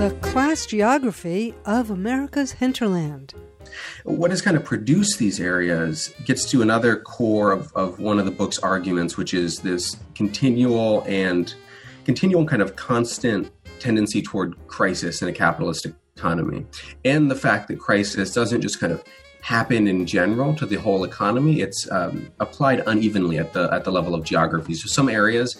the class geography of America's hinterland. What has kind of produced these areas gets to another core of, of one of the book's arguments, which is this continual and continual kind of constant tendency toward crisis in a capitalist economy. And the fact that crisis doesn't just kind of happen in general to the whole economy. It's um, applied unevenly at the at the level of geography. So some areas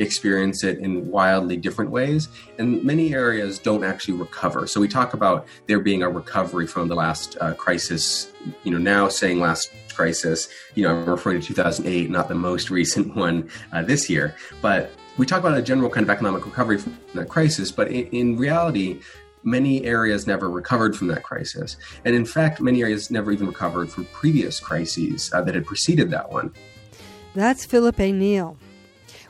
experience it in wildly different ways, and many areas don't actually recover. So we talk about there being a recovery from the last uh, crisis. You know, now saying last crisis, you know, I'm referring to 2008, not the most recent one uh, this year, but we talk about a general kind of economic recovery from that crisis, but in, in reality, many areas never recovered from that crisis. And in fact, many areas never even recovered from previous crises uh, that had preceded that one. That's Phillip A. Neel.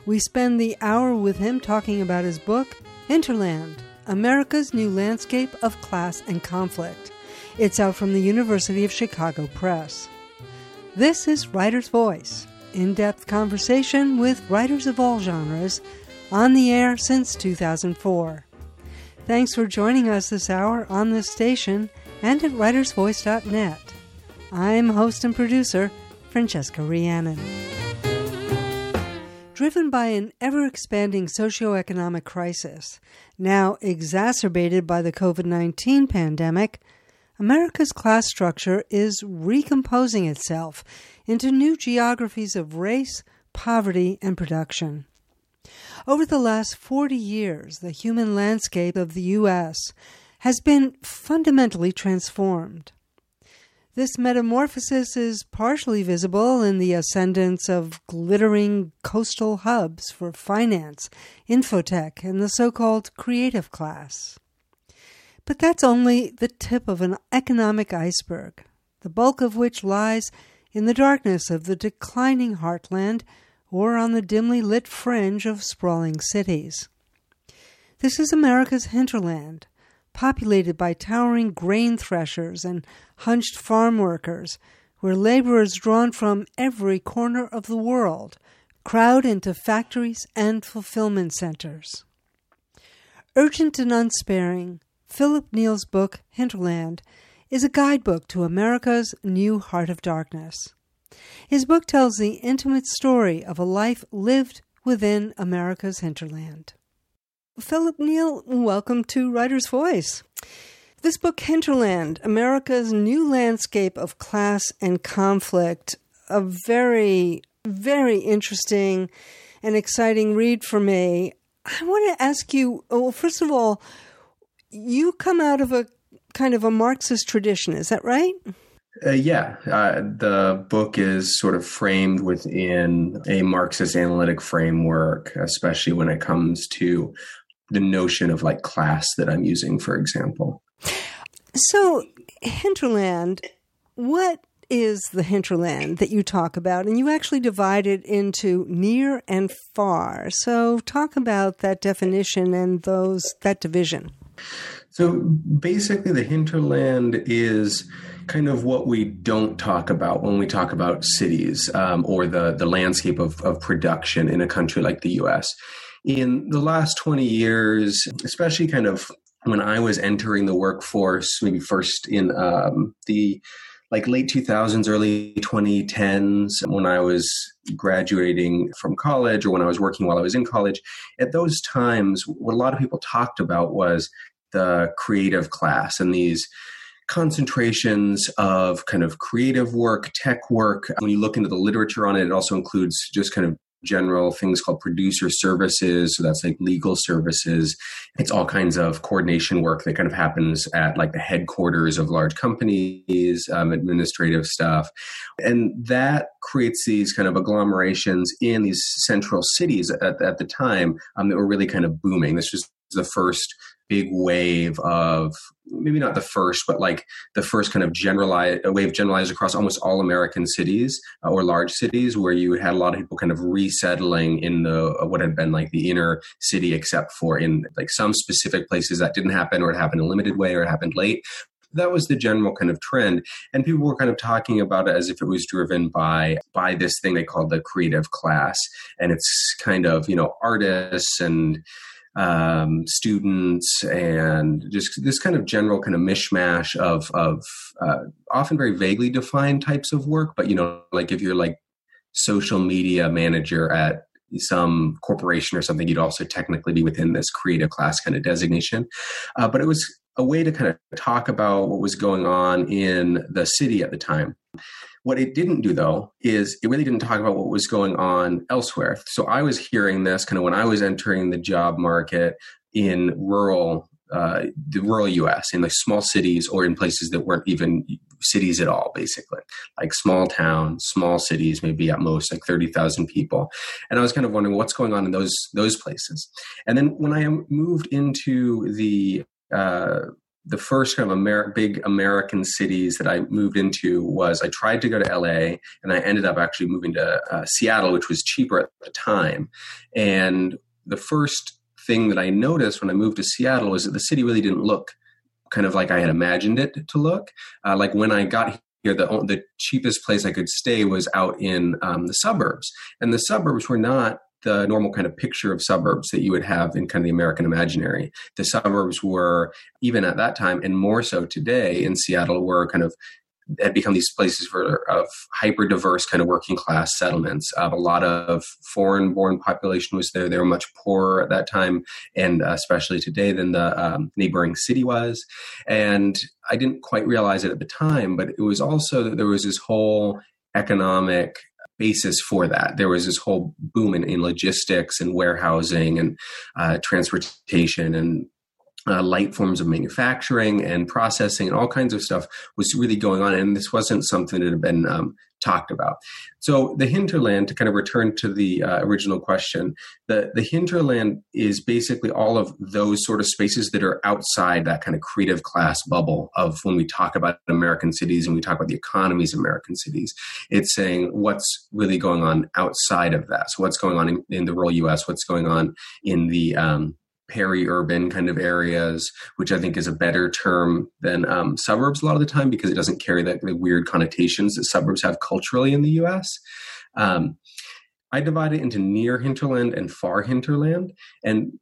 We spend the hour with him talking about his book, Hinterland America's New Landscape of Class and Conflict. It's out from the University of Chicago Press. This is Writer's Voice, in depth conversation with writers of all genres, on the air since 2004. Thanks for joining us this hour on this station and at writersvoice.net. I'm host and producer, Francesca Rheannon. Driven by an ever expanding socioeconomic crisis, now exacerbated by the COVID 19 pandemic, America's class structure is recomposing itself into new geographies of race, poverty, and production. Over the last 40 years, the human landscape of the U.S. has been fundamentally transformed. This metamorphosis is partially visible in the ascendance of glittering coastal hubs for finance, infotech, and the so called creative class. But that's only the tip of an economic iceberg, the bulk of which lies in the darkness of the declining heartland or on the dimly lit fringe of sprawling cities. This is America's hinterland, populated by towering grain threshers and hunched farm workers, where laborers drawn from every corner of the world crowd into factories and fulfillment centers. Urgent and unsparing, Phillip Neel's book, Hinterland, is a guidebook to America's new heart of darkness. His book tells the intimate story of a life lived within America's hinterland. Phillip Neel, welcome to Writer's Voice. This book, Hinterland America's New Landscape of Class and Conflict, a very, very interesting and exciting read for me. I want to ask you well, first of all, you come out of a kind of a Marxist tradition, is that right? Uh, yeah, uh, the book is sort of framed within a Marxist analytic framework, especially when it comes to the notion of like class that I'm using, for example. So, hinterland, what is the hinterland that you talk about? And you actually divide it into near and far. So, talk about that definition and those that division. So, basically, the hinterland is kind of what we don't talk about when we talk about cities um, or the, the landscape of, of production in a country like the US. In the last 20 years, especially kind of when I was entering the workforce, maybe first in um, the like late 2000s, early 2010s, when I was graduating from college or when I was working while I was in college, at those times, what a lot of people talked about was the creative class and these concentrations of kind of creative work, tech work. When you look into the literature on it, it also includes just kind of general things called producer services. So that's like legal services. It's all kinds of coordination work that kind of happens at like the headquarters of large companies, um, administrative stuff. And that creates these kind of agglomerations in these central cities at, at the time um, that were really kind of booming. This was the first big wave of maybe not the first, but like the first kind of generalized a wave generalized across almost all American cities uh, or large cities, where you had a lot of people kind of resettling in the uh, what had been like the inner city, except for in like some specific places that didn't happen, or it happened in a limited way, or it happened late. That was the general kind of trend, and people were kind of talking about it as if it was driven by by this thing they called the creative class, and it's kind of you know artists and um, students, and just this kind of general kind of mishmash of of uh, often very vaguely defined types of work. But you know, like if you're like social media manager at some corporation or something, you'd also technically be within this creative class kind of designation. Uh, but it was a way to kind of talk about what was going on in the city at the time. What it didn't do, though, is it really didn't talk about what was going on elsewhere. So I was hearing this kind of when I was entering the job market in rural uh, the rural U.S. in like small cities or in places that weren't even cities at all, basically like small towns, small cities, maybe at most like thirty thousand people. And I was kind of wondering what's going on in those those places. And then when I moved into the uh, the first kind of Amer- big American cities that I moved into was I tried to go to LA and I ended up actually moving to uh, Seattle, which was cheaper at the time. And the first thing that I noticed when I moved to Seattle was that the city really didn't look kind of like I had imagined it to look. Uh, like when I got here, the the cheapest place I could stay was out in um, the suburbs, and the suburbs were not the normal kind of picture of suburbs that you would have in kind of the American imaginary. The suburbs were, even at that time, and more so today in Seattle, were kind of had become these places for of hyper diverse kind of working class settlements. Uh, a lot of foreign born population was there. They were much poorer at that time, and especially today than the um, neighboring city was. And I didn't quite realize it at the time, but it was also that there was this whole economic basis for that. There was this whole boom in, in logistics and warehousing and uh, transportation and uh, light forms of manufacturing and processing and all kinds of stuff was really going on. And this wasn't something that had been um, talked about. So the hinterland, to kind of return to the uh, original question, the, the hinterland is basically all of those sort of spaces that are outside that kind of creative class bubble of when we talk about American cities and we talk about the economies of American cities. It's saying what's really going on outside of that. So what's going on in, in the rural U.S., what's going on in the um, peri-urban kind of areas, which I think is a better term than um, suburbs a lot of the time because it doesn't carry that the weird connotations that suburbs have culturally in the U.S. Um, I divide it into near hinterland and far hinterland, and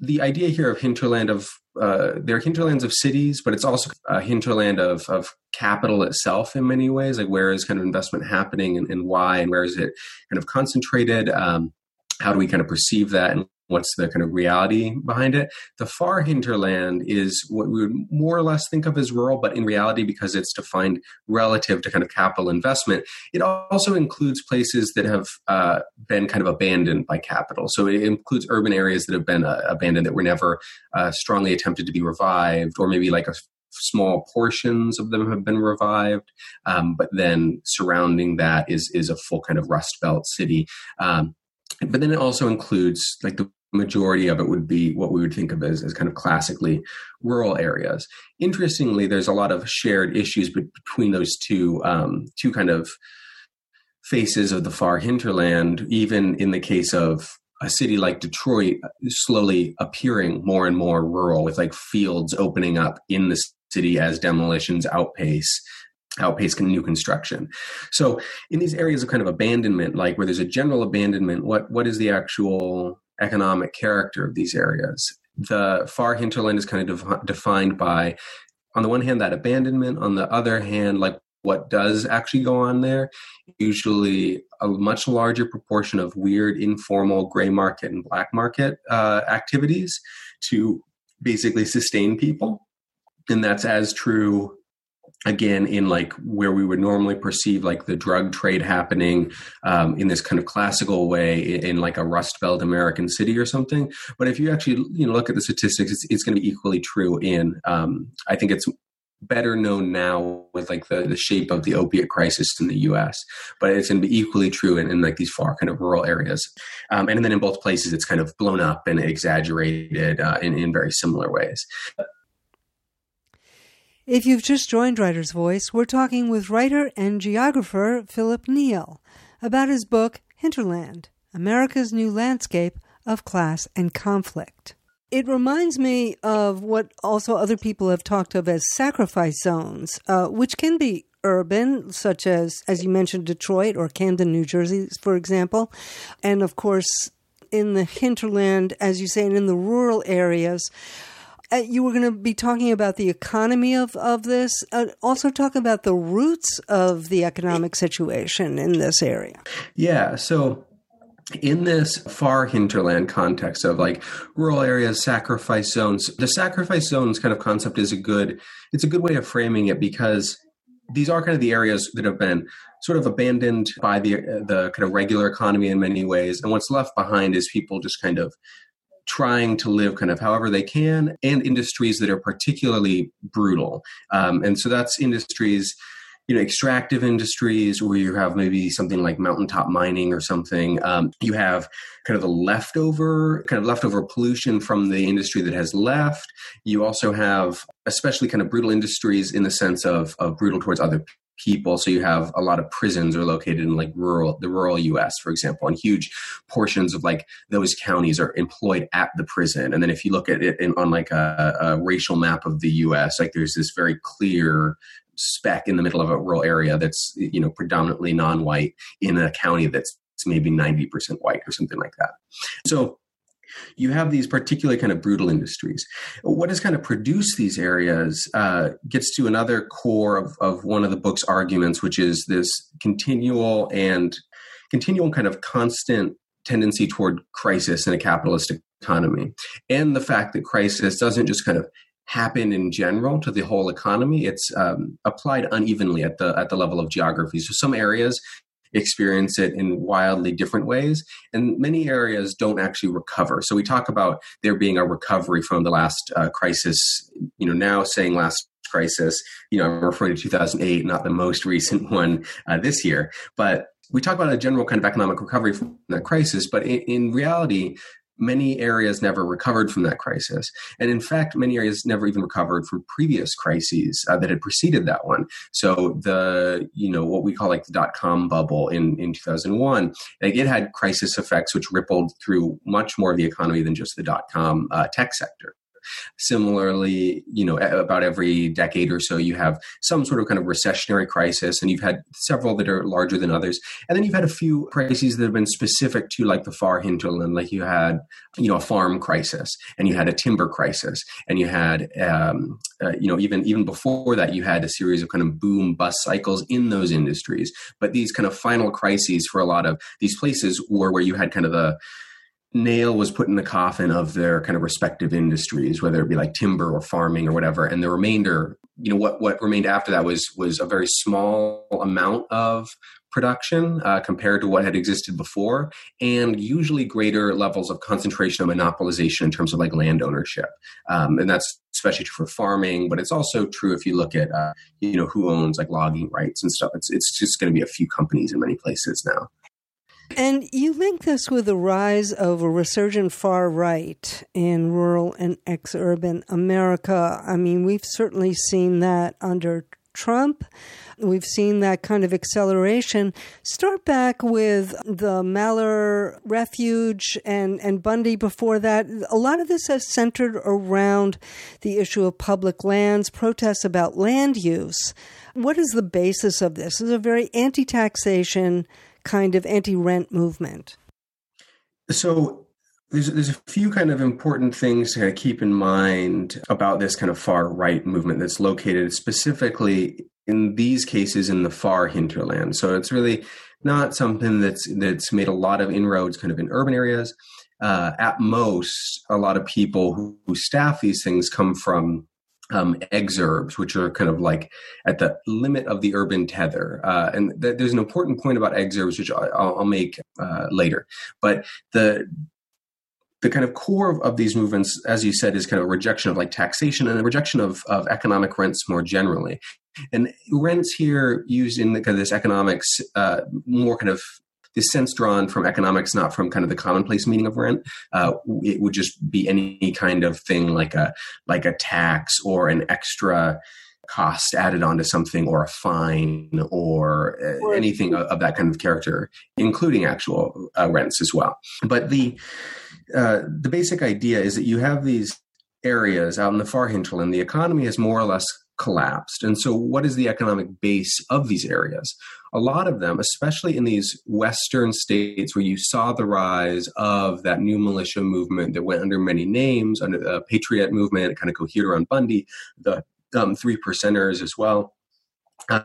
the idea here of hinterland of uh, they're hinterlands of cities, but it's also a hinterland of, of capital itself in many ways. Like where is kind of investment happening and, and why, and where is it kind of concentrated? Um, how do we kind of perceive that and what's the kind of reality behind it. The far hinterland is what we would more or less think of as rural, but in reality, because it's defined relative to kind of capital investment, it also includes places that have uh, been kind of abandoned by capital. So it includes urban areas that have been uh, abandoned that were never uh, strongly attempted to be revived, or maybe like a small portions of them have been revived, um, but then surrounding that is is a full kind of rust belt city. Um, but then it also includes like the majority of it would be what we would think of as, as kind of classically rural areas. Interestingly, there's a lot of shared issues between those two um, two kind of faces of the far hinterland. Even in the case of a city like Detroit, slowly appearing more and more rural, with like fields opening up in the city as demolitions outpace outpace new construction. So in these areas of kind of abandonment, like where there's a general abandonment, what what is the actual economic character of these areas? The far hinterland is kind of de- defined by, on the one hand, that abandonment. On the other hand, like what does actually go on there? Usually, a much larger proportion of weird, informal gray market and black market uh, activities to basically sustain people. And that's as true again in like where we would normally perceive like the drug trade happening um, in this kind of classical way in, like a rust belt american city or something. But if you actually you know look at the statistics it's, it's going to be equally true in um, i think it's better known now with like the, the shape of the opiate crisis in the us but it's going to be equally true in, in like these far kind of rural areas. Um, and then in both places it's kind of blown up and exaggerated uh, in, in very similar ways if you've just joined Writer's Voice, we're talking with writer and geographer Phillip Neel about his book Hinterland America's New Landscape of Class and Conflict. It reminds me of what also other people have talked of as sacrifice zones, uh, which can be urban, such as, as you mentioned, Detroit or Camden, New Jersey, for example. And of course, in the hinterland, as you say, and in the rural areas. Uh, you were going to be talking about the economy of, of this, uh, also talk about the roots of the economic situation in this area. Yeah. So, in this far hinterland context of like rural areas sacrifice zones the sacrifice zones kind of concept is a good it's a good way of framing it because these are kind of the areas that have been sort of abandoned by the the kind of regular economy in many ways and what's left behind is people just kind of trying to live kind of however they can and industries that are particularly brutal. Um, and so that's industries you know extractive industries where you have maybe something like mountaintop mining or something. Um, you have kind of the leftover kind of leftover pollution from the industry that has left. You also have especially kind of brutal industries in the sense of, of brutal towards other people. So you have a lot of prisons are located in like rural, the rural U.S., for example, and huge portions of like those counties are employed at the prison. And then if you look at it in, on like a, a racial map of the U.S., like there's this very clear speck in the middle of a rural area that's you know predominantly non-white in a county that's maybe 90% white or something like that. So you have these particular kind of brutal industries. What has kind of produced these areas uh, gets to another core of, of one of the book's arguments, which is this continual and continual kind of constant tendency toward crisis in a capitalist economy. And the fact that crisis doesn't just kind of happen in general to the whole economy. It's um, applied unevenly at the at the level of geography. So some areas experience it in wildly different ways. And many areas don't actually recover. So we talk about there being a recovery from the last uh, crisis, you know, now saying last crisis, you know, I'm referring to 2008, not the most recent one uh, this year. But we talk about a general kind of economic recovery from that crisis, but in, in reality, many areas never recovered from that crisis. And in fact, many areas never even recovered from previous crises uh, that had preceded that one. So the, you know, what we call like the dot com bubble in, in 2001, like it had crisis effects which rippled through much more of the economy than just the dot com uh, tech sector. Similarly, you know, about every decade or so, you have some sort of kind of recessionary crisis, and you've had several that are larger than others. And then you've had a few crises that have been specific to like the far hinterland, like you had, you know, a farm crisis, and you had a timber crisis, and you had, um, uh, you know, even even before that, you had a series of kind of boom bust cycles in those industries. But these kind of final crises for a lot of these places were where you had kind of the nail was put in the coffin of their kind of respective industries, whether it be like timber or farming or whatever. And the remainder, you know, what what remained after that was was a very small amount of production uh, compared to what had existed before, and usually greater levels of concentration of monopolization in terms of like land ownership. Um, and that's especially true for farming, but it's also true if you look at uh, you know who owns like logging rights and stuff. It's it's just going to be a few companies in many places now. And you link this with the rise of a resurgent far right in rural and ex urban America. I mean, we've certainly seen that under Trump. We've seen that kind of acceleration. Start back with the Malheur Refuge and, and Bundy before that. A lot of this has centered around the issue of public lands, protests about land use. What is the basis of this? It's a very anti taxation kind of anti rent movement? So there's there's a few kind of important things to kind of keep in mind about this kind of far right movement that's located specifically in these cases in the far hinterland. So it's really not something that's that's made a lot of inroads kind of in urban areas. Uh, at most, a lot of people who, who staff these things come from um, exurbs, which are kind of like at the limit of the urban tether. Uh, and th- there's an important point about exurbs, which I'll, I'll make uh, later. But the the kind of core of, of, these movements, as you said, is kind of a rejection of like taxation and a rejection of, of economic rents more generally. And rents here used in the, kind of this economics, uh, more kind of this sense drawn from economics, not from kind of the commonplace meaning of rent. Uh, it would just be any kind of thing like a like a tax or an extra cost added onto something or a fine or uh, anything of, of, that kind of character, including actual uh, rents as well. But the uh, the basic idea is that you have these areas out in the far hinterland, the economy has more or less collapsed. And so, what is the economic base of these areas? A lot of them, especially in these Western states where you saw the rise of that new militia movement that went under many names, under the Patriot movement, kind of cohered around Bundy, the um, Three Percenters as well.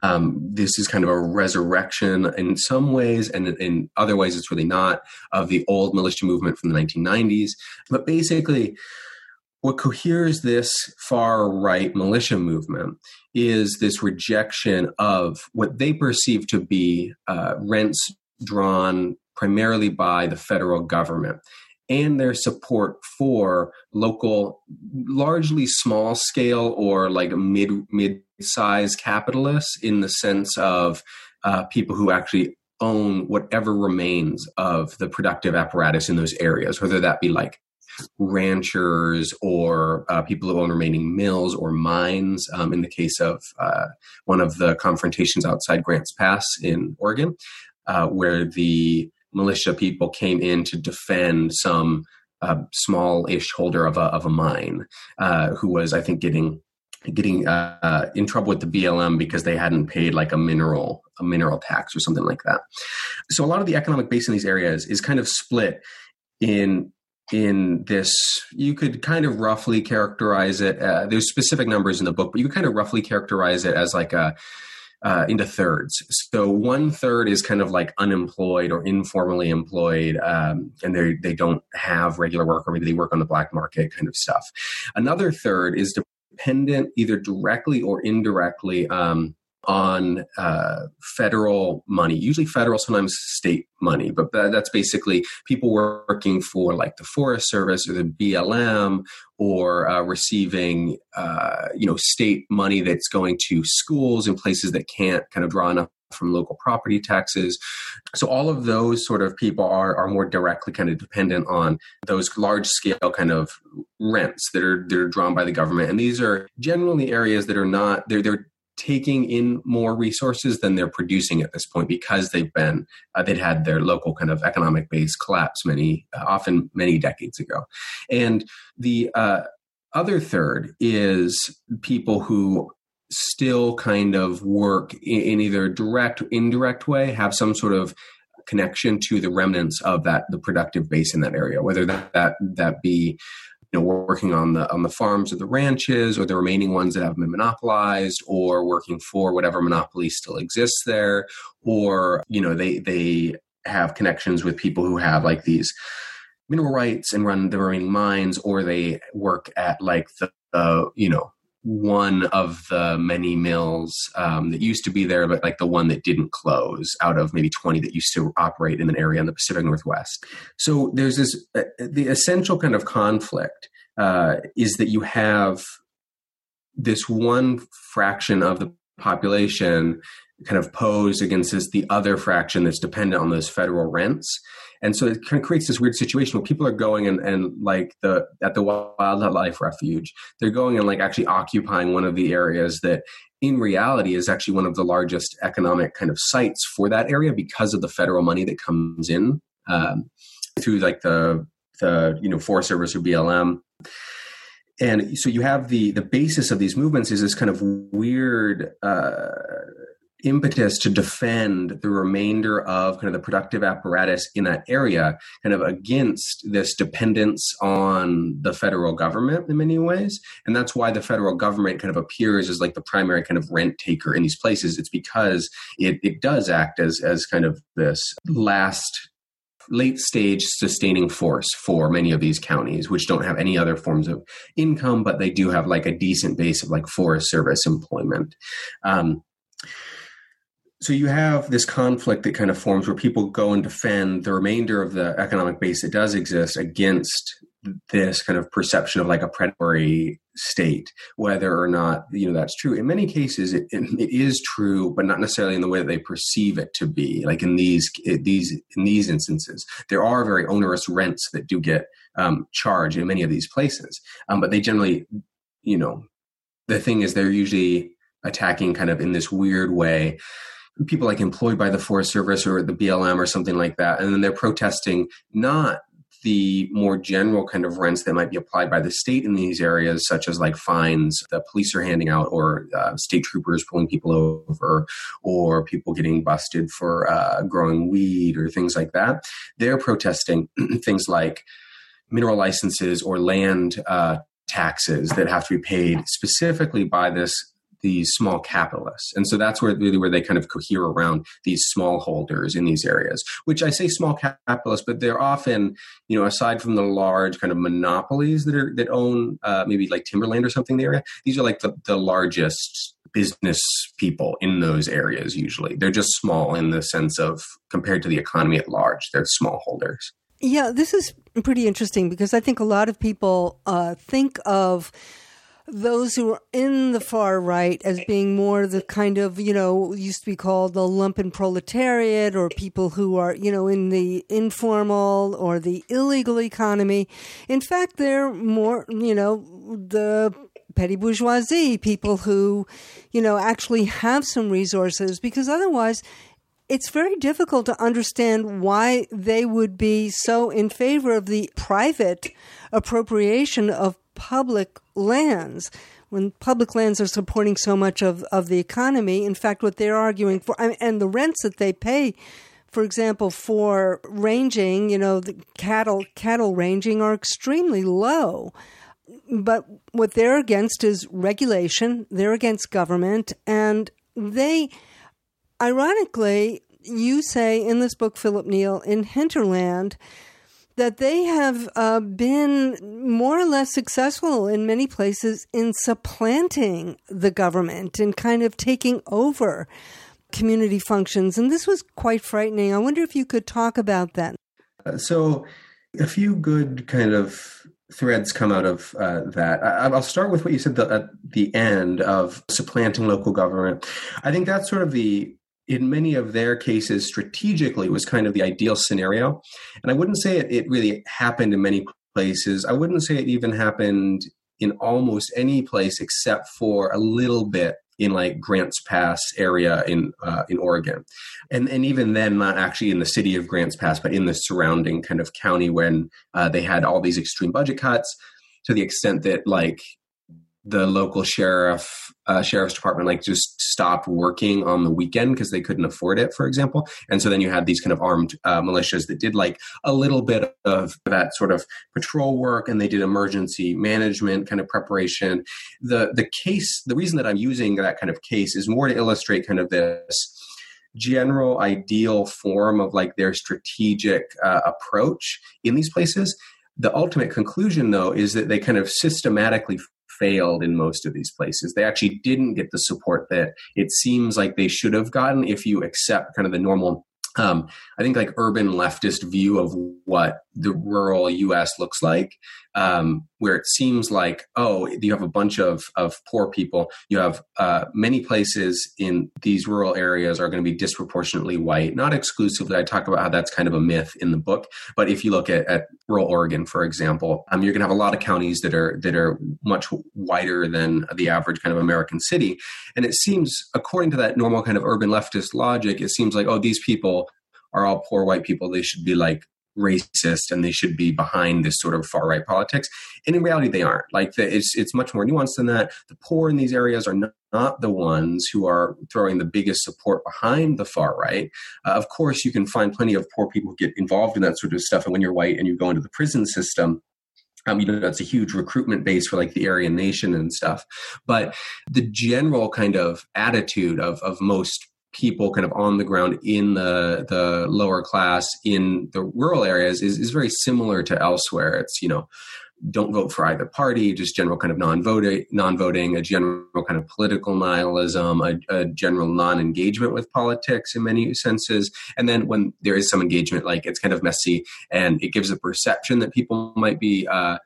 Um, this is kind of a resurrection in some ways, and in other ways, it's really not, of the old militia movement from the 1990s. But basically, what coheres this far right militia movement is this rejection of what they perceive to be uh, rents drawn primarily by the federal government and their support for local largely small scale or like mid mid size capitalists in the sense of uh, people who actually own whatever remains of the productive apparatus in those areas whether that be like ranchers or uh, people who own remaining mills or mines. Um, in the case of uh, one of the confrontations outside Grants Pass in Oregon, uh, where the militia people came in to defend some uh, small-ish holder of a of a mine uh, who was, I think, getting getting uh, in trouble with the BLM because they hadn't paid like a mineral a mineral tax or something like that. So a lot of the economic base in these areas is kind of split in in this you could kind of roughly characterize it uh, there's specific numbers in the book but you could kind of roughly characterize it as like a uh, into thirds. So one third is kind of like unemployed or informally employed um, and they they don't have regular work or maybe they work on the black market kind of stuff. Another third is dependent either directly or indirectly um, on uh, federal money, usually federal, sometimes state money. But that's basically people working for like the Forest Service or the BLM or uh, receiving, uh, you know, state money that's going to schools in places that can't kind of draw enough from local property taxes. So all of those sort of people are are more directly kind of dependent on those large scale kind of rents that are that are drawn by the government. And these are generally areas that are not they're they're taking in more resources than they're producing at this point because they've been uh, they'd had their local kind of economic base collapse many uh, often many decades ago. And the uh, other third is people who still kind of work in, in either direct indirect way have some sort of connection to the remnants of that the productive base in that area whether that that, that be you know working on the on the farms or the ranches or the remaining ones that have been monopolized or working for whatever monopoly still exists there or you know they they have connections with people who have like these mineral rights and run the remaining mines or they work at like the uh, you know one of the many mills um, that used to be there, but like the one that didn't close out of maybe 20 that used to operate in an area in the Pacific Northwest. So there's this, uh, the essential kind of conflict uh, is that you have this one fraction of the population kind of posed against this the other fraction that's dependent on those federal rents and so it kind of creates this weird situation where people are going and, and like the at the wildlife refuge they're going and like actually occupying one of the areas that in reality is actually one of the largest economic kind of sites for that area because of the federal money that comes in um, through like the the you know forest service or blm and so you have the the basis of these movements is this kind of weird uh, impetus to defend the remainder of kind of the productive apparatus in that area kind of against this dependence on the federal government in many ways and that's why the federal government kind of appears as like the primary kind of rent taker in these places it's because it, it does act as as kind of this last late stage sustaining force for many of these counties, which don't have any other forms of income, but they do have like a decent base of like Forest Service employment. Um, so you have this conflict that kind of forms where people go and defend the remainder of the economic base that does exist against this kind of perception of like a predatory state, whether or not you know that's true. In many cases, it, it is true, but not necessarily in the way that they perceive it to be. Like in these these in these instances, there are very onerous rents that do get um, charged in many of these places, um, but they generally, you know, the thing is they're usually attacking kind of in this weird way people like employed by the Forest Service or the BLM or something like that, and then they're protesting not the more general kind of rents that might be applied by the state in these areas, such as like fines that police are handing out, or uh, state troopers pulling people over, or people getting busted for uh, growing weed, or things like that, they're protesting things like mineral licenses or land uh, taxes that have to be paid specifically by this these small capitalists. And so that's where really where they kind of cohere around these small holders in these areas, which I say small capitalists, but they're often, you know, aside from the large kind of monopolies that are that own uh, maybe like timberland or something in the area, these are like the, the largest business people in those areas usually. They're just small in the sense of compared to the economy at large, they're small holders. Yeah, this is pretty interesting because I think a lot of people uh, think of those who are in the far right as being more the kind of, you know, used to be called the lumpen proletariat or people who are, you know, in the informal or the illegal economy. In fact, they're more, you know, the petty bourgeoisie, people who, you know, actually have some resources because otherwise it's very difficult to understand why they would be so in favor of the private appropriation of public lands when public lands are supporting so much of, of the economy. In fact, what they're arguing for, and the rents that they pay, for example, for ranging, you know, the cattle cattle ranging are extremely low. But what they're against is regulation. They're against government, and they, ironically, you say in this book, Phillip Neel, in Hinterland that they have uh, been more or less successful in many places in supplanting the government and kind of taking over community functions. And this was quite frightening. I wonder if you could talk about that. Uh, so, a few good kind of threads come out of uh, that. I, will start with what you said the, at the end of supplanting local government. I think that's sort of the in many of their cases strategically was kind of the ideal scenario. And i wouldn't say it, it really happened in many places. I wouldn't say it even happened in almost any place except for a little bit in like Grants Pass area in uh, in Oregon, and and even then not actually in the city of Grants Pass, but in the surrounding kind of county when uh, they had all these extreme budget cuts to the extent that like the local sheriff uh, sheriff's department like just stopped working on the weekend because they couldn't afford it for example. And so then you had these kind of armed uh, militias that did like a little bit of that sort of patrol work and they did emergency management kind of preparation. The the case the reason that i'm using that kind of case is more to illustrate kind of this general ideal form of like their strategic uh, approach in these places. The ultimate conclusion though is that they kind of systematically failed in most of these places. They actually didn't get the support that it seems like they should have gotten if you accept kind of the normal um, I think like urban leftist view of what the rural U.S. looks like, um, where it seems like oh, you have a bunch of of poor people. You have uh, many places in these rural areas are going to be disproportionately white, not exclusively. I talk about how that's kind of a myth in the book, but if you look at, at rural Oregon, for example, um, you're going to have a lot of counties that are that are much whiter than the average kind of American city, and it seems according to that normal kind of urban leftist logic, it seems like oh, these people are all poor white people. They should be like racist and they should be behind this sort of far right politics. And in reality, they aren't. Like the, it's it's much more nuanced than that. The poor in these areas are not, not the ones who are throwing the biggest support behind the far right. Uh, of course, you can find plenty of poor people who get involved in that sort of stuff. And when you're white and you go into the prison system, um, you know, that's a huge recruitment base for like the Aryan Nation and stuff. But the general kind of attitude of of most people kind of on the ground in the the lower class in the rural areas is, is very similar to elsewhere. It's, you know, don't vote for either party, just general kind of non-voting, non-voting, a general kind of political nihilism, a, a, general non-engagement with politics in many senses. And then when there is some engagement, like it's kind of messy and it gives a perception that people might be uh,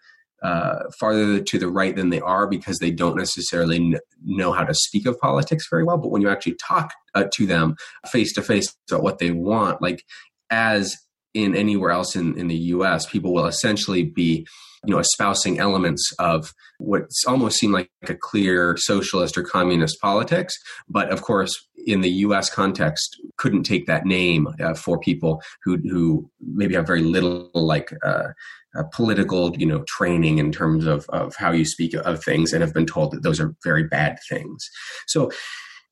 uh, farther to the right than they are because they don't necessarily kn- know how to speak of politics very well. But when you actually talk uh, to them face to face about what they want, like as in anywhere else in, in the US, people will essentially be you know espousing elements of what almost seemed like a clear socialist or communist politics but of course in the US context couldn't take that name uh, for people who who maybe have very little like uh, uh, political you know training in terms of of how you speak of things and have been told that those are very bad things. So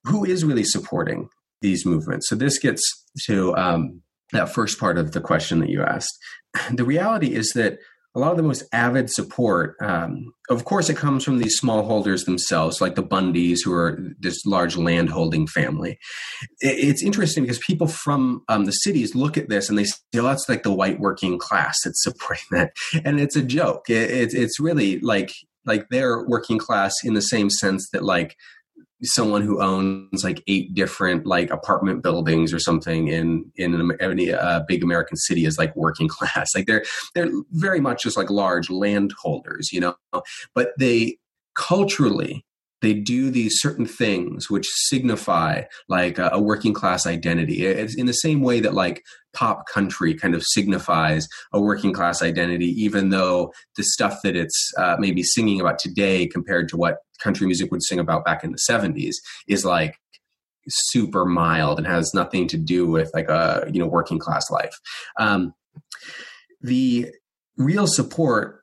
who is really supporting these movements? So this gets to um, that first part of the question that you asked. The reality is that a lot of the most avid support, um, of course, it comes from these smallholders themselves, like the Bundys, who are this large landholding family. It's interesting because people from um, the cities look at this and they say, "Oh, that's like the white working class that's supporting that," and it's a joke. it's really like like they're working class in the same sense that like someone who owns like eight different like apartment buildings or something in in any uh, big American city is like working class. Like they're they're very much just like large landholders, you know. But they culturally they do these certain things which signify like a, a, working class identity. It's in the same way that like pop country kind of signifies a working class identity, even though the stuff that it's uh, maybe singing about today compared to what country music would sing about back in the 70s is like super mild and has nothing to do with like a you know working class life. Um, the real support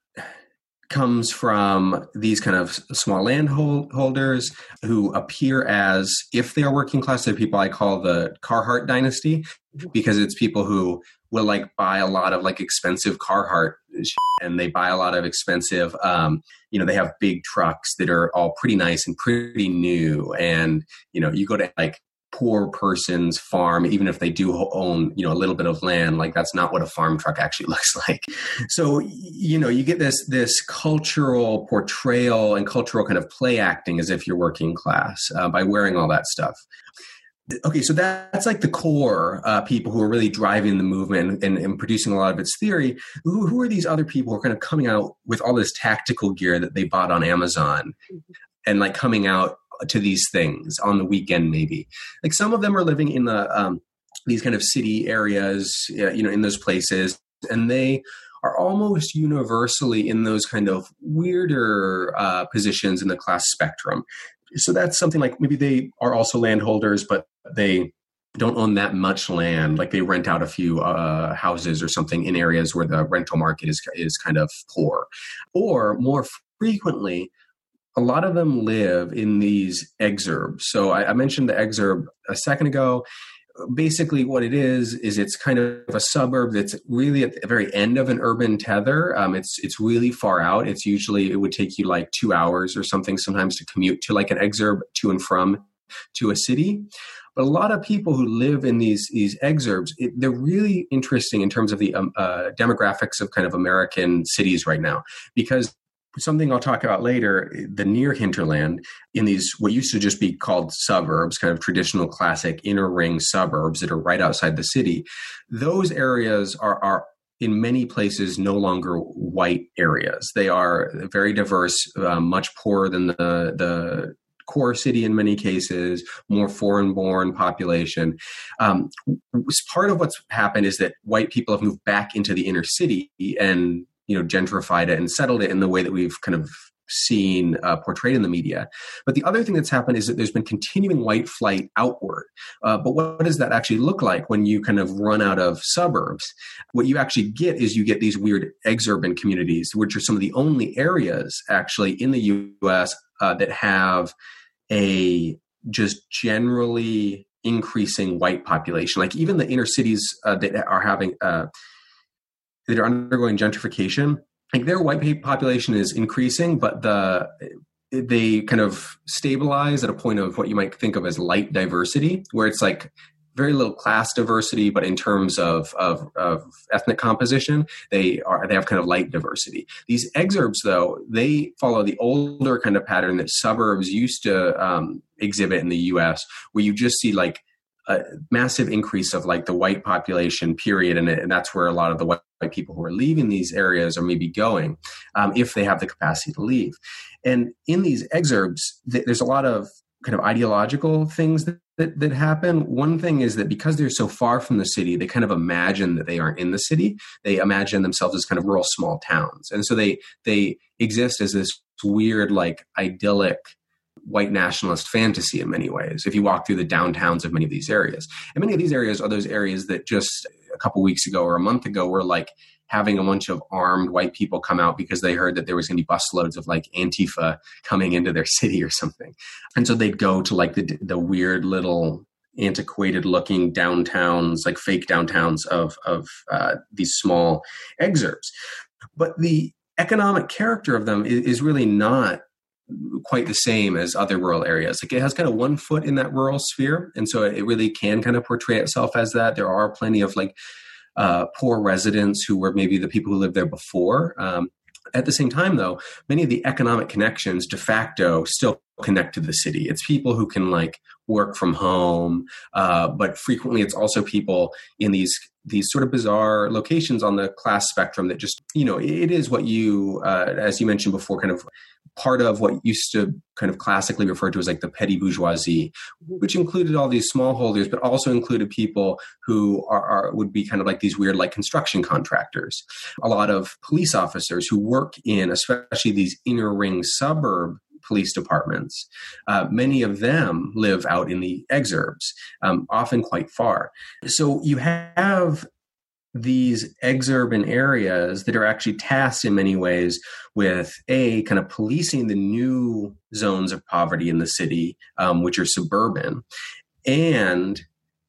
comes from these kind of small landholders who appear as if they are working class. They're people I call the Carhartt dynasty because it's people who will like buy a lot of like expensive Carhartt and they buy a lot of expensive um, you know they have big trucks that are all pretty nice and pretty new and you know you go to like poor person's farm even if they do own you know a little bit of land like that's not what a farm truck actually looks like. So you know you get this this cultural portrayal and cultural kind of play acting as if you're working class uh, by wearing all that stuff. Okay so that's like the core uh, people who are really driving the movement and, and, producing a lot of its theory. Who, who, are these other people who are kind of coming out with all this tactical gear that they bought on amazon mm-hmm. and like coming out to these things on the weekend maybe. Like some of them are living in the um, these kind of city areas you know in those places and they are almost universally in those kind of weirder uh, positions in the class spectrum. So that's something like maybe they are also landholders but they don't own that much land. Like they rent out a few uh, houses or something in areas where the rental market is is kind of poor. Or more frequently a lot of them live in these exurbs. So I, I mentioned the exurb a second ago. Basically what it is is it's kind of a suburb that's really at the very end of an urban tether. Um, it's it's really far out. It's usually it would take you like two hours or something sometimes to commute to like an exurb to and from to a city. But a lot of people who live in these these exurbs it, they're really interesting in terms of the um, uh, demographics of kind of american cities right now. Because something I'll talk about later, the near hinterland in these what used to just be called suburbs, kind of traditional classic inner ring suburbs that are right outside the city, those areas are, are in many places no longer white areas. They are very diverse, uh, much poorer than the the core city in many cases, more foreign born population. Um, part of what's happened is that white people have moved back into the inner city and you know gentrified it and settled it in the way that we've kind of seen uh, portrayed in the media. But the other thing that's happened is that there's been continuing white flight outward. Uh, but what does that actually look like when you kind of run out of suburbs? What you actually get is you get these weird exurban communities, which are some of the only areas actually in the U.S. Uh, that have a just generally increasing white population. Like even the inner cities uh, that are having uh, that are undergoing gentrification, like their white population is increasing, but the they kind of stabilize at a point of what you might think of as light diversity, where it's like very little class diversity, but in terms of, of, of, ethnic composition, they are they have kind of light diversity. These exurbs, though, they follow the older kind of pattern that suburbs used to um, exhibit in the U.S., where you just see like a massive increase of like the white population period and, and that's where a lot of the white people who are leaving these areas or maybe going um, if they have the capacity to leave and in these exurbs, th- there's a lot of kind of ideological things that that, that happen. One thing is that because they're so far from the city, they kind of imagine that they aren't in the city. They imagine themselves as kind of rural small towns. And so they they exist as this weird, like idyllic white nationalist fantasy in many ways if you walk through the downtowns of many of these areas. And many of these areas are those areas that just a couple weeks ago or a month ago were like having a bunch of armed white people come out because they heard that there was going to be busloads of like Antifa coming into their city or something. And so they'd go to like the, the weird little antiquated looking downtowns, like fake downtowns of, of uh, these small exurbs. But the economic character of them is, is really not quite the same as other rural areas. Like it has kind of one foot in that rural sphere, and so it really can kind of portray itself as that. There are plenty of like uh, poor residents who were maybe the people who lived there before. Um, at the same time, though, many of the economic connections de facto still connect to the city. It's people who can like work from home, uh, but frequently it's also people in these these sort of bizarre locations on the class spectrum that just you know it is what you uh, as you mentioned before kind of part of what used to kind of classically referred to as like the petty bourgeoisie, which included all these smallholders, but also included people who are, are, would be kind of like these weird like construction contractors. A lot of police officers who work in especially these inner ring suburb police departments. Uh, many of them live out in the exurbs, um, often quite far. So you have these exurban areas that are actually tasked in many ways with a kind of policing the new zones of poverty in the city, um, which are suburban, and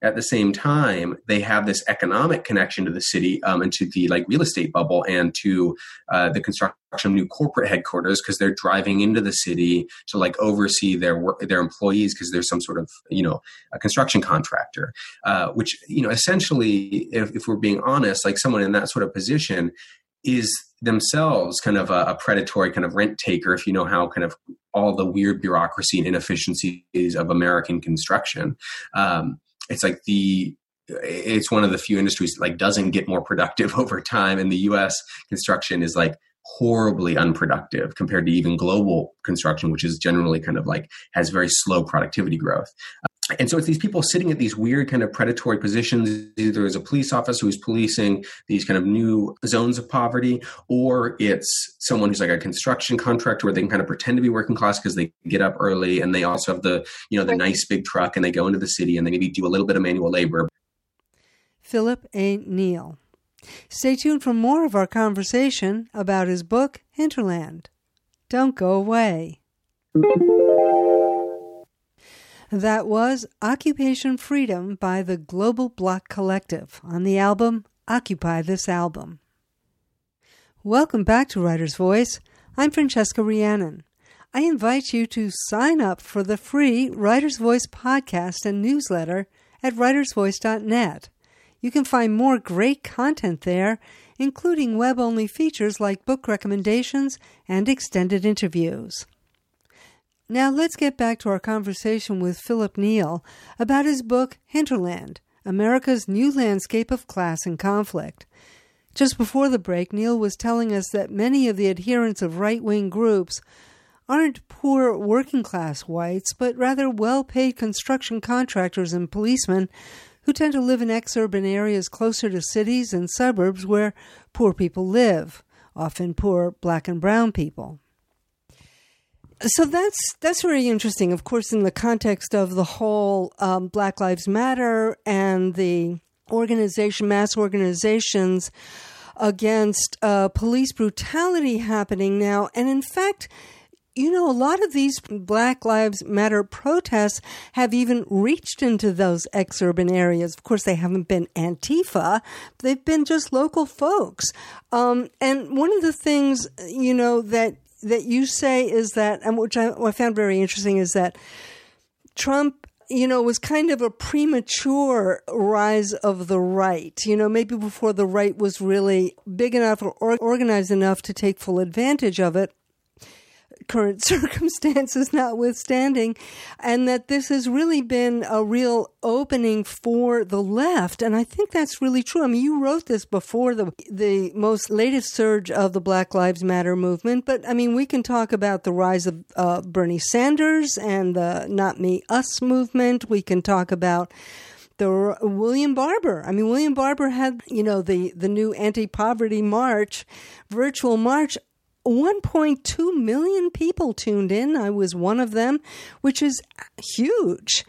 at the same time they have this economic connection to the city um, and to the like real estate bubble and to uh, the construction of new corporate headquarters because they're driving into the city to like oversee their work their employees because there's some sort of you know a construction contractor. Uh, which you know essentially if, if we're being honest like someone in that sort of position is themselves kind of a, a, predatory kind of rent taker if you know how kind of all the weird bureaucracy and inefficiencies of american construction. Um, it's like the it's one of the few industries that like doesn't get more productive over time. In the US construction is like horribly unproductive compared to even global construction which is generally kind of like has very slow productivity growth and so it's these people sitting at these weird kind of predatory positions either as a police officer who's policing these kind of new zones of poverty or it's someone who's like a construction contractor where they can kind of pretend to be working class because they get up early and they also have the you know the nice big truck and they go into the city and they maybe do a little bit of manual labor. Phillip A. Neel. Stay tuned for more of our conversation about his book hinterland. Don't go away that was Occupation Freedom by the Global Block Collective on the album Occupy This Album. Welcome back to Writer's Voice. I'm Francesca Rheannon. I invite you to sign up for the free Writer's Voice podcast and newsletter at writersvoice.net. You can find more great content there, including web only features like book recommendations and extended interviews. Now let's get back to our conversation with Phillip Neel about his book Hinterland America's New Landscape of Class and Conflict. Just before the break, Neel was telling us that many of the adherents of right wing groups aren't poor working class whites, but rather well paid construction contractors and policemen who tend to live in exurban areas closer to cities and suburbs where poor people live, often poor black and brown people so that's that's very interesting. Of course, in the context of the whole um, Black Lives Matter and the organization, mass organizations against uh, police brutality happening now, and in fact. You know, a lot of these Black Lives Matter protests have even reached into those exurban areas. Of course, they haven't been Antifa, they've been just local folks. Um, and one of the things, you know, that that you say is that, which I, I found very interesting, is that Trump you know, was kind of a premature rise of the right. You know, maybe before the right was really big enough or organized enough to take full advantage of it. Current circumstances notwithstanding, and that this has really been a real opening for the left. And I think that's really true. I mean, you wrote this before the the most latest surge of the Black Lives Matter movement, but I mean, we can talk about the rise of uh, Bernie Sanders and the Not Me Us movement. We can talk about the William Barber. I mean, William Barber had, you know, the, the new anti-poverty march, virtual march 1.2 million people tuned in. I was one of them, which is huge.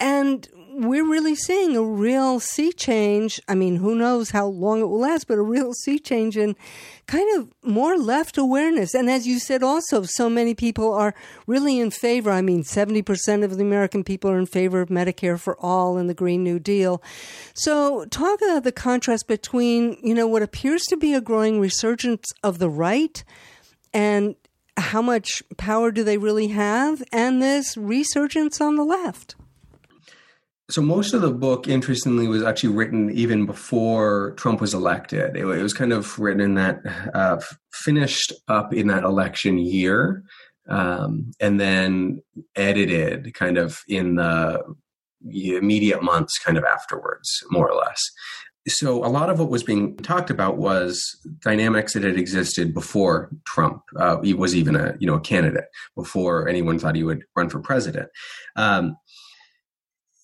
And we're really seeing a real sea change. I mean, who knows how long it will last, but a real sea change in kind of more left awareness. And as you said, also, so many people are really in favor. I mean, 70% of the American people are in favor of Medicare for all and the Green New Deal. So, talk about the contrast between, you know, what appears to be a growing resurgence of the right and how much power do they really have, and this resurgence on the left. So most of the book, interestingly, was actually written even before Trump was elected. It, was kind of written in that, uh, finished up in that election year, um, and then edited kind of in the immediate months, kind of afterwards, more or less. So a lot of what was being talked about was dynamics that had existed before Trump uh, he was even a you know a candidate, before anyone thought he would run for president. Um,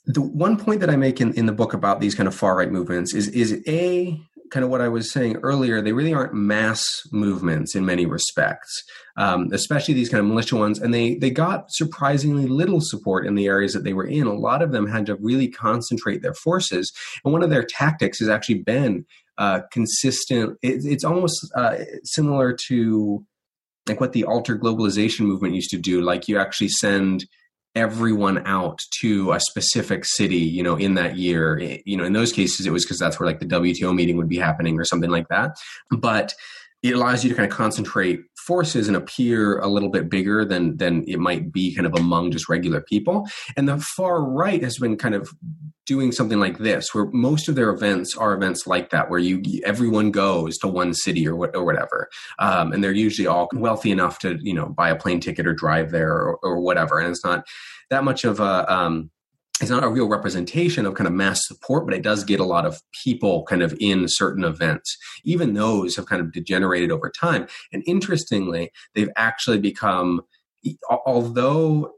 the one point that I make in, in the book about these kind of far right movements is is a kind of what I was saying earlier. They really aren't mass movements in many respects, um, especially these kind of militia ones. And they they got surprisingly little support in the areas that they were in. A lot of them had to really concentrate their forces, and one of their tactics has actually been uh, consistent. It, it's almost uh, similar to like what the alter globalization movement used to do. Like you actually send everyone out to a specific city, you know, in that year. Eh, you know, in those cases, it was because that's where like the WTO meeting would be happening or something like that. But it allows you to kind of concentrate forces and appear a little bit bigger than than it might be kind of among just regular people. And the far right has been kind of doing something like this, where most of their events are events like that, where you everyone goes to one city or what or whatever, um, and they're usually all wealthy enough to you know buy a plane ticket or drive there or, or whatever, and it's not that much of a um, it's not a real representation of kind of mass support, but it does get a lot of people kind of in certain events. Even those have kind of degenerated over time. And interestingly, they've actually become, although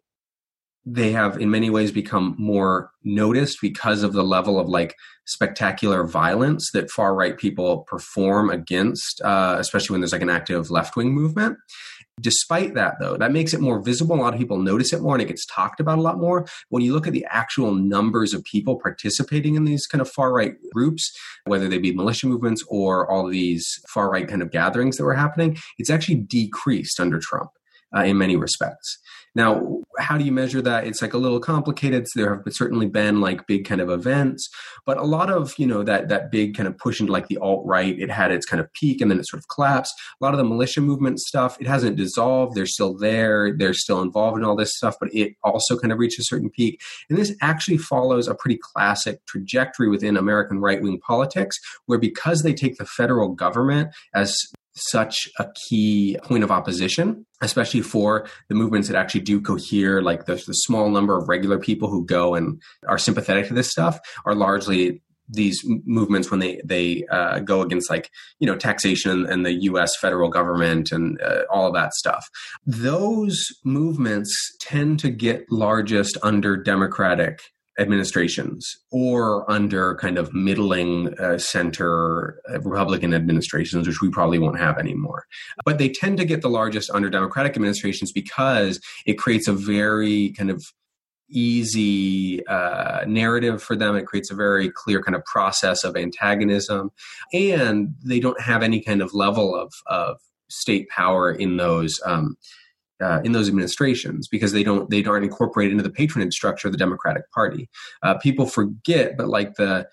they have in many ways become more noticed because of the level of like spectacular violence that far right people perform against, uh, especially when there's like an active left wing movement. Despite that, though, that makes it more visible. A lot of people notice it more and it gets talked about a lot more. When you look at the actual numbers of people participating in these kind of far right groups, whether they be militia movements or all these far right kind of gatherings that were happening, it's actually decreased under Trump uh, in many respects. Now, how do you measure that? It's like a little complicated. So there have certainly been like big kind of events, but a lot of you know that that big kind of push into like the alt right. It had its kind of peak and then it sort of collapsed. A lot of the militia movement stuff, it hasn't dissolved. They're still there. They're still involved in all this stuff, but it also kind of reached a certain peak. And this actually follows a pretty classic trajectory within American right wing politics, where because they take the federal government as such a key point of opposition, especially for the movements that actually do cohere. Like the, the small number of regular people who go and are sympathetic to this stuff are largely these movements when they they uh, go against like you know taxation and the U.S. federal government and uh, all of that stuff. Those movements tend to get largest under Democratic administrations or under kind of middling uh, center uh, Republican administrations, which we probably won't have anymore. But they tend to get the largest under Democratic administrations because it creates a very kind of easy uh, narrative for them. It creates a very clear kind of process of antagonism. And they don't have any kind of level of, of state power in those. Um, uh, in those administrations because they don't they aren't incorporated into the patronage structure of the Democratic Party. Uh, people forget, but like the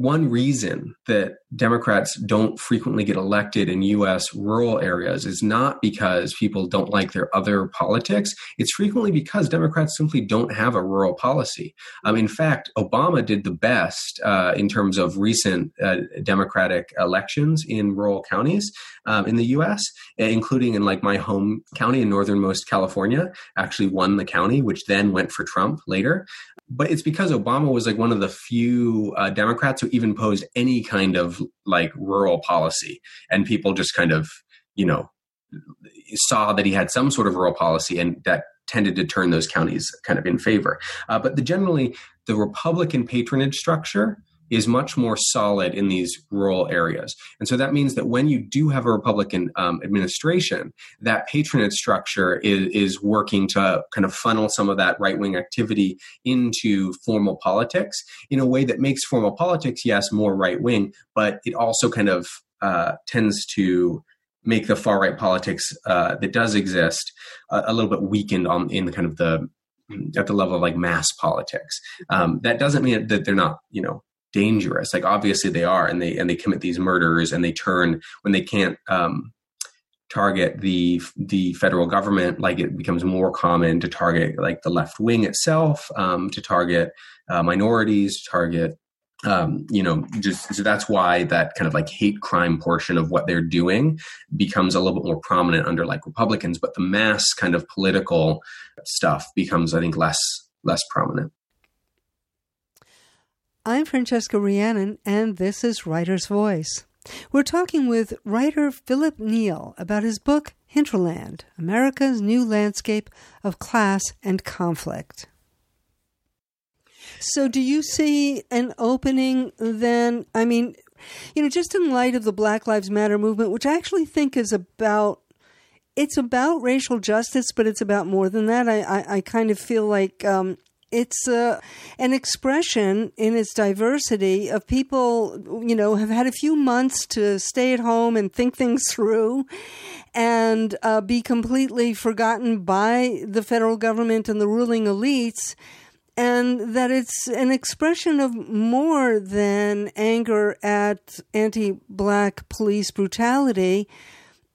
one reason that Democrats don't frequently get elected in US rural areas is not because people don't like their other politics. It's frequently because Democrats simply don't have a rural policy. Um, in fact, Obama did the best uh, in terms of recent uh, Democratic elections in rural counties um, in the US, including in like my home county in northernmost California, actually won the county, which then went for Trump later but it's because Obama was like one of the few uh, Democrats who even posed any kind of like rural policy, and people just kind of you know saw that he had some sort of rural policy, and that tended to turn those counties kind of in favor. Uh, but the, generally, the Republican patronage structure is much more solid in these rural areas. And so that means that when you do have a Republican um, administration, that patronage structure is, is working to kind of funnel some of that right wing activity into formal politics in a way that makes formal politics, yes, more right wing, but it also kind of uh, tends to make the far right politics uh, that does exist uh, a little bit weakened on in kind of the at the level of like mass politics. Um, that doesn't mean that they're not, you know, dangerous. Like obviously they are, and they and they commit these murders, and they turn when they can't um, target the the federal government. Like it becomes more common to target like the left wing itself, um, to target uh, minorities, to target. Um, you know, just so that's why that kind of like hate crime portion of what they're doing becomes a little bit more prominent under like Republicans, but the mass kind of political stuff becomes, I think, less less prominent. I'm Francesca Rheannon, and this is Writer's Voice. We're talking with writer Phillip Neel about his book, Hinterland America's New Landscape of Class and Conflict. So, do you see an opening then? I mean, you know, just in light of the Black Lives Matter movement, which I actually think is about it's about racial justice, but it's about more than that. I, I, I kind of feel like um, it's uh, an expression in its diversity of people, you know, have had a few months to stay at home and think things through and uh, be completely forgotten by the federal government and the ruling elites. And that it's an expression of more than anger at anti black police brutality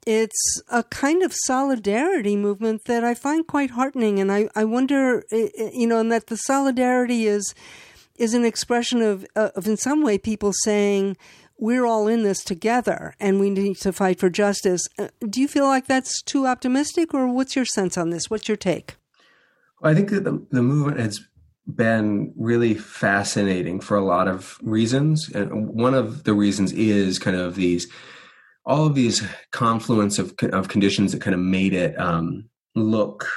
it's a kind of solidarity movement that I find quite heartening, and I, I wonder, you know, and that the solidarity is is an expression of of in some way people saying we're all in this together and we need to fight for justice. Uh, do you feel like that's too optimistic, or what's your sense on this? What's your take? Well, I think that the, the movement has been really fascinating for a lot of reasons, and one of the reasons is kind of these all of these confluence of of conditions that kind of made it um, look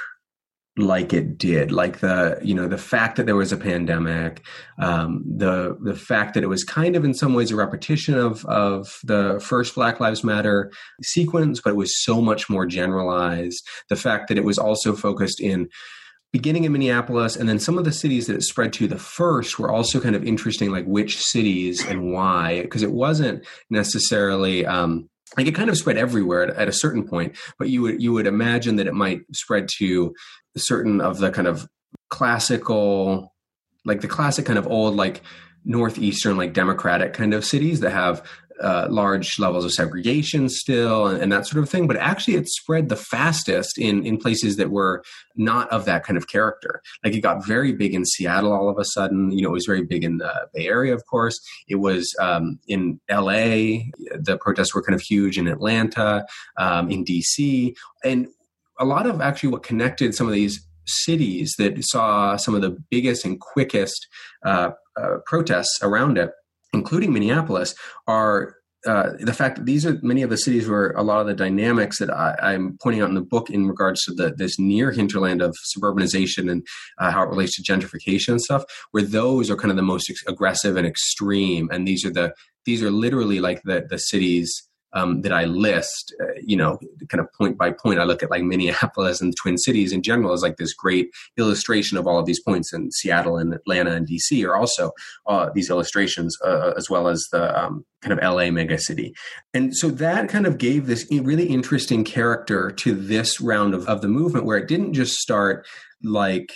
like it did. Like the you know the fact that there was a pandemic um, the the fact that it was kind of in some ways a repetition of of the first black lives matter sequence but it was so much more generalized. The fact that it was also focused in beginning in Minneapolis, and then some of the cities that it spread to the first were also kind of interesting, like which cities and why, because it wasn't necessarily um, like it kind of spread everywhere at, at, a certain point but you would you would imagine that it might spread to certain of the kind of classical like the classic kind of old like northeastern like democratic kind of cities that have uh, large levels of segregation still and, and, that sort of thing. But actually, it spread the fastest in in places that were not of that kind of character. Like it got very big in Seattle all of a sudden. You know, it was very big in the Bay Area, of course. It was um, in L.A. The protests were kind of huge in Atlanta, um, in D.C., and a lot of actually what connected some of these cities that saw some of the biggest and quickest uh, uh, protests around it including Minneapolis, are uh, the fact that these are many of the cities where a lot of the dynamics that I, am pointing out in the book in regards to the, this near hinterland of suburbanization and uh, how it relates to gentrification and stuff, where those are kind of the most aggressive and extreme, and these are the these are literally like the the cities um, that I list, uh, you know, kind of point by point. I look at like Minneapolis and the Twin Cities in general as like this great illustration of all of these points. And Seattle and Atlanta and DC are also uh, these illustrations, uh, as well as the um, kind of LA megacity. And so that kind of gave this really interesting character to this round of, of the movement, where it didn't just start like,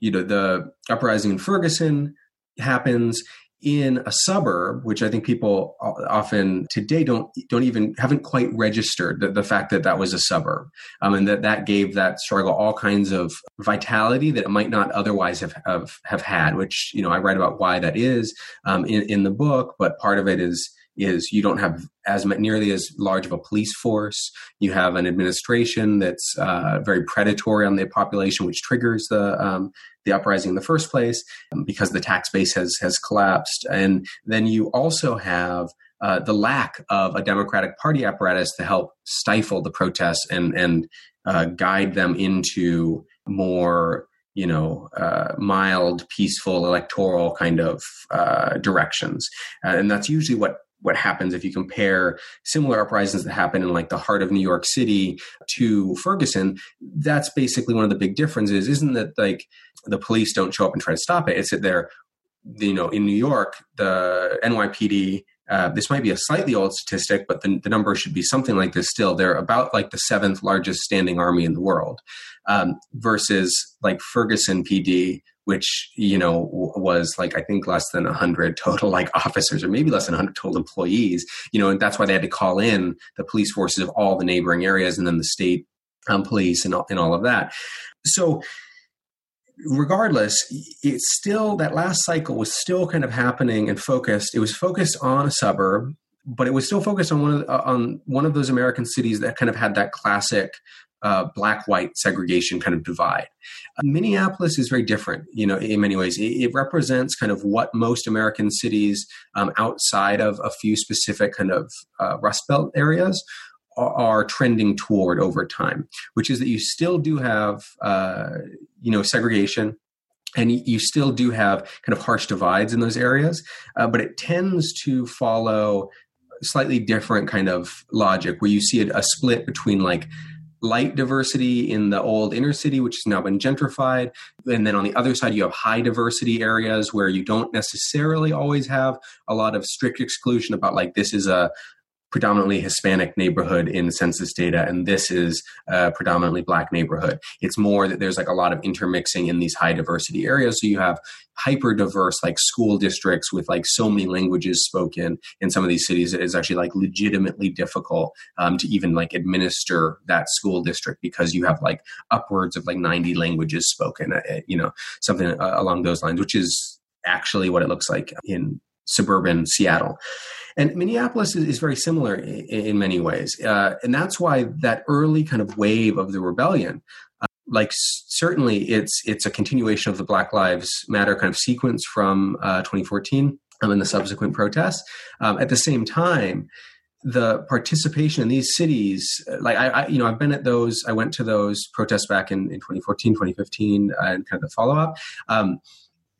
you know, the uprising in Ferguson happens in a suburb, which I think people often today don't don't even haven't quite registered the, the fact that that was a suburb, um, and that that gave that struggle all kinds of vitality that it might not otherwise have have, have had. Which you know I write about why that is um, in in the book, but part of it is is you don't have as nearly as large of a police force. You have an administration that's uh, very predatory on the population, which triggers the um, the uprising in the first place um, because the tax base has has collapsed. And then you also have uh, the lack of a Democratic Party apparatus to help stifle the protests and and uh, guide them into more you know, uh, mild, peaceful, electoral kind of uh, directions, uh, and that's usually what what happens if you compare similar uprisings that happen in like the heart of New York City to Ferguson. That's basically one of the big differences. Isn't that like the police don't show up and try to stop it? It's that they're, you know, in New York, the NYPD. Uh, this might be a slightly old statistic, but the, the number should be something like this still. They're about like the seventh largest standing army in the world um, versus like Ferguson PD, which you know was like I think less than 100 total like officers or maybe less than 100 total employees you know and that's why they had to call in the police forces of all the neighboring areas and then the state um, police and all, and all of that. So regardless it's still that last cycle was still kind of happening and focused it was focused on a suburb but it was still focused on one of on one of those American cities that kind of had that classic uh, black white segregation kind of divide. Uh, Minneapolis is very different, you know, in many ways. It, it represents kind of what most American cities um, outside of a few specific kind of uh, Rust Belt areas are, trending toward over time, which is that you still do have, uh, you know, segregation. And you still do have kind of harsh divides in those areas, uh, but it tends to follow slightly different kind of logic where you see a, a split between like light diversity in the old inner city, which has now been gentrified. And then on the other side, you have high diversity areas where you don't necessarily always have a lot of strict exclusion about like this is a predominantly Hispanic neighborhood in census data, and this is a predominantly black neighborhood. It's more that there's like a lot of intermixing in these high diversity areas. So you have hyper diverse like school districts with like so many languages spoken in some of these cities. It is actually like legitimately difficult um, to even like administer that school district because you have like upwards of like 90 languages spoken, uh, you know, something uh, along those lines, which is actually what it looks like in suburban Seattle. And Minneapolis is, is very similar in, in many ways. Uh, and that's why that early kind of wave of the rebellion, uh, like certainly it's, it's a continuation of the Black Lives Matter kind of sequence from uh, 2014 um, and the subsequent protests. Um, at the same time, the participation in these cities, like I, I, you know, I've been at those. I went to those protests back in, in 2014, 2015, uh, and kind of the follow up. Um,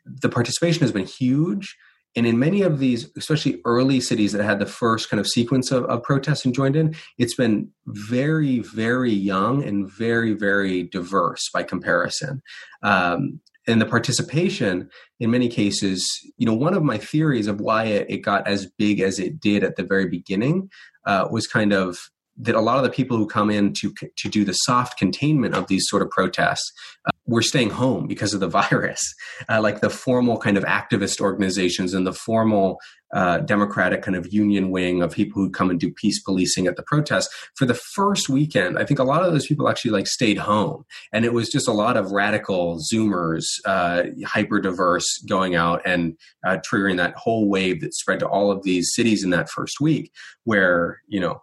the participation has been huge. And in many of these, especially early cities that had the first kind of sequence of, of protests and joined in, it's been very, very young and very, very diverse by comparison. Um, and the participation, in many cases, you know, one of my theories of why it, it got as big as it did at the very beginning uh, was kind of that a lot of the people who come in to to do the soft containment of these sort of protests uh, were staying home because of the virus. Uh, like the formal kind of activist organizations and the formal uh, democratic kind of union wing of people who come and do peace policing at the protests for the first weekend i think a lot of those people actually like stayed home and it was just a lot of radical zoomers uh, hyper diverse going out and uh, triggering that whole wave that spread to all of these cities in that first week where you know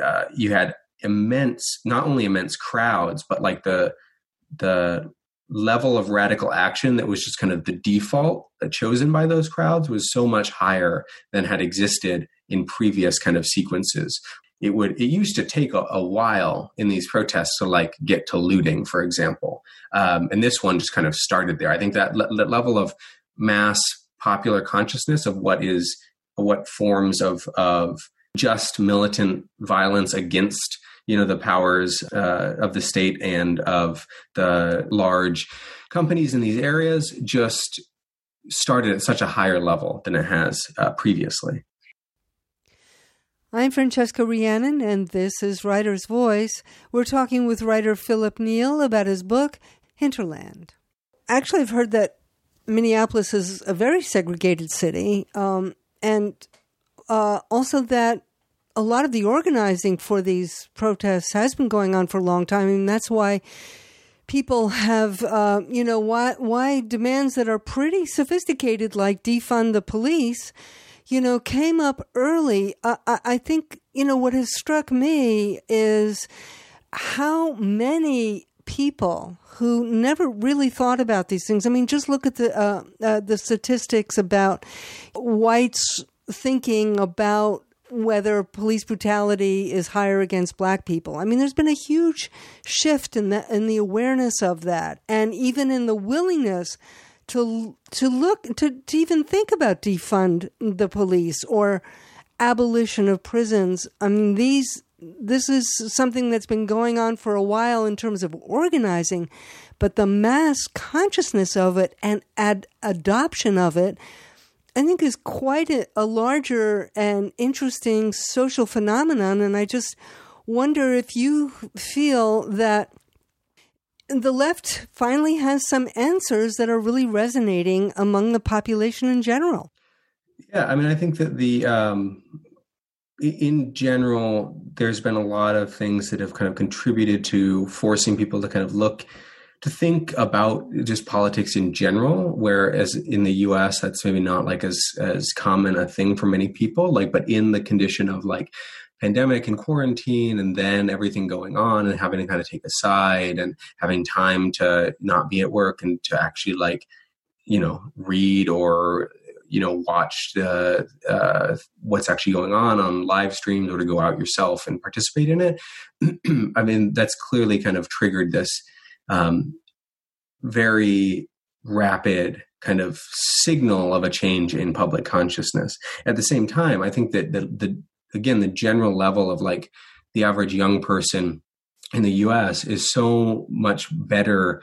uh, you had immense, not only immense crowds, but like the the level of radical action that was just kind of the default chosen by those crowds was so much higher than had existed in previous kind of sequences. It would it used to take a, a while in these protests to like get to looting for example. Um, and this one just kind of started there. I think that, le- that level of mass popular consciousness of what is what forms of of just militant violence against you know the powers uh, of the state and of the large companies in these areas just started at such a higher level than it has uh, previously. I'm Francesca Rheannon, and this is Writer's Voice. We're talking with writer Phillip Neel about his book, Hinterland. Actually, I've heard that Minneapolis is a very segregated city, um, and uh, also that a lot of the organizing for these protests has been going on for a long time, and that's why people have, uh, you know, why why demands that are pretty sophisticated, like defund the police, you know, came up early. I, I think you know what has struck me is how many people who never really thought about these things. I mean, just look at the uh, uh, the statistics about whites thinking about whether police brutality is higher against black people. I mean, there's been a huge shift in the in the awareness of that, and even in the willingness to to look to, to even think about defund the police or abolition of prisons. I mean, these this is something that's been going on for a while in terms of organizing, but the mass consciousness of it and ad- adoption of it I think is quite a, a larger and interesting social phenomenon. And I just wonder if you feel that the left finally has some answers that are really resonating among the population in general. Yeah, I mean, I think that the um, in general, there's been a lot of things that have kind of contributed to forcing people to kind of look to think about just politics in general, whereas in the US that's maybe not like as as common a thing for many people. Like, but in the condition of like pandemic and quarantine and then everything going on and having to kind of take a side and having time to not be at work and to actually like, you know, read or you know watch the, uh, what's actually going on on live streams or to go out yourself and participate in it i mean that's clearly kind of triggered this um, very rapid kind of signal of a change in public consciousness. At the same time, I think that the, the again the general level of like the average young person in the U.S. is so much better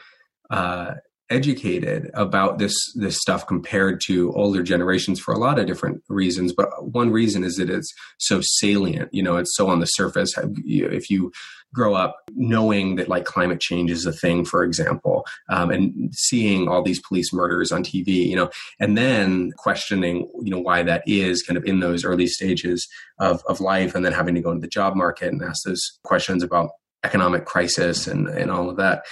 uh, educated about this this stuff compared to older generations for a lot of different reasons but one reason is that it's so salient you know it's so on the surface if you grow up knowing that like climate change is a thing for example um, and seeing all these police murders on tv you know and then questioning you know why that is kind of in those early stages of, of life and then having to go into the job market and ask those questions about economic crisis and, and all of that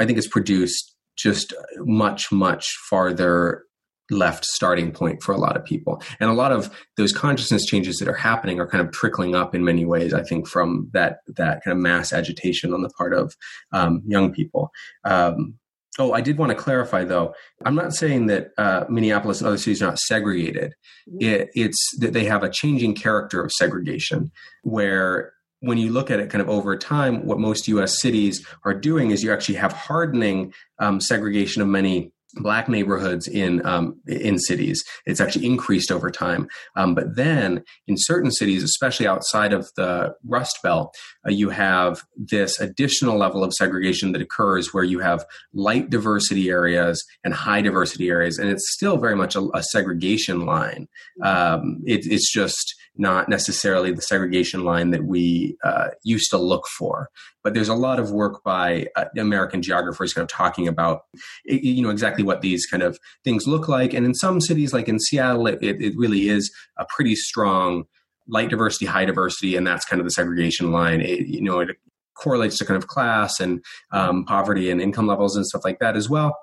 i think it's produced just much, much farther left starting point for a lot of people. And a lot of those consciousness changes that are happening are kind of trickling up in many ways, I think, from that that kind of mass agitation on the part of um, young people. Um, oh, I did want to clarify though. I'm not saying that uh, Minneapolis and other cities are not segregated. It, it's that they have a changing character of segregation where when you look at it kind of over time, what most US cities are doing is you actually have hardening um, segregation of many black neighborhoods in um, in cities. It's actually increased over time. Um, but then in certain cities, especially outside of the Rust Belt, uh, you have this additional level of segregation that occurs where you have light diversity areas and high diversity areas, and it's still very much a, a segregation line. Um, it, it's just not necessarily the segregation line that we uh, used to look for. But there's a lot of work by uh, American geographers kind of talking about, you know, exactly what these kind of things look like. And in some cities, like in Seattle, it, it really is a pretty strong light diversity, high diversity, and that's kind of the segregation line. It, you know, it correlates to kind of class and um, poverty and income levels and stuff like that as well.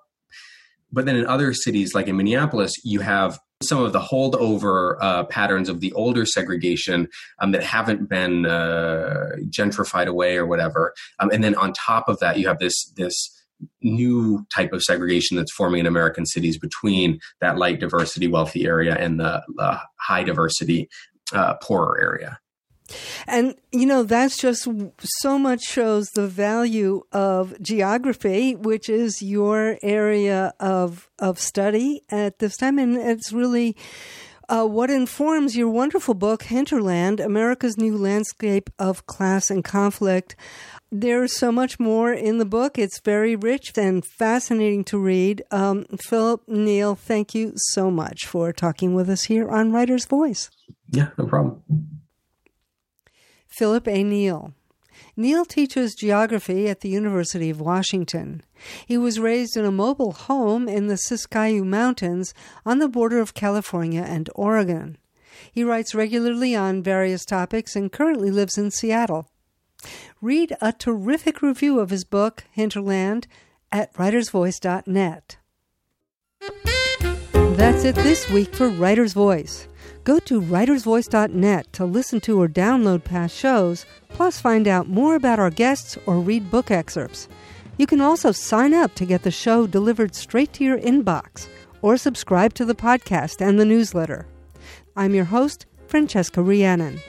But then in other cities, like in Minneapolis, you have some of the holdover uh, patterns of the older segregation um, that haven't been uh, gentrified away or whatever. Um, and then on top of that, you have this this new type of segregation that's forming in American cities between that light diversity wealthy area and the, the high diversity uh, poorer area. And, you know, that's just so much shows the value of geography, which is your area of, of study at this time. And it's really uh, what informs your wonderful book, Hinterland America's New Landscape of Class and Conflict. There's so much more in the book. It's very rich and fascinating to read. Um, Phillip Neel, thank you so much for talking with us here on Writer's Voice. Yeah, no problem. Phillip A. Neel. Neel teaches geography at the University of Washington. He was raised in a mobile home in the Siskiyou Mountains on the border of California and Oregon. He writes regularly on various topics and currently lives in Seattle. Read a terrific review of his book, Hinterland, at writersvoice.net. That's it this week for Writer's Voice. Go to writersvoice.net to listen to or download past shows, plus find out more about our guests or read book excerpts. You can also sign up to get the show delivered straight to your inbox or subscribe to the podcast and the newsletter. I'm your host, Francesca Rheannon.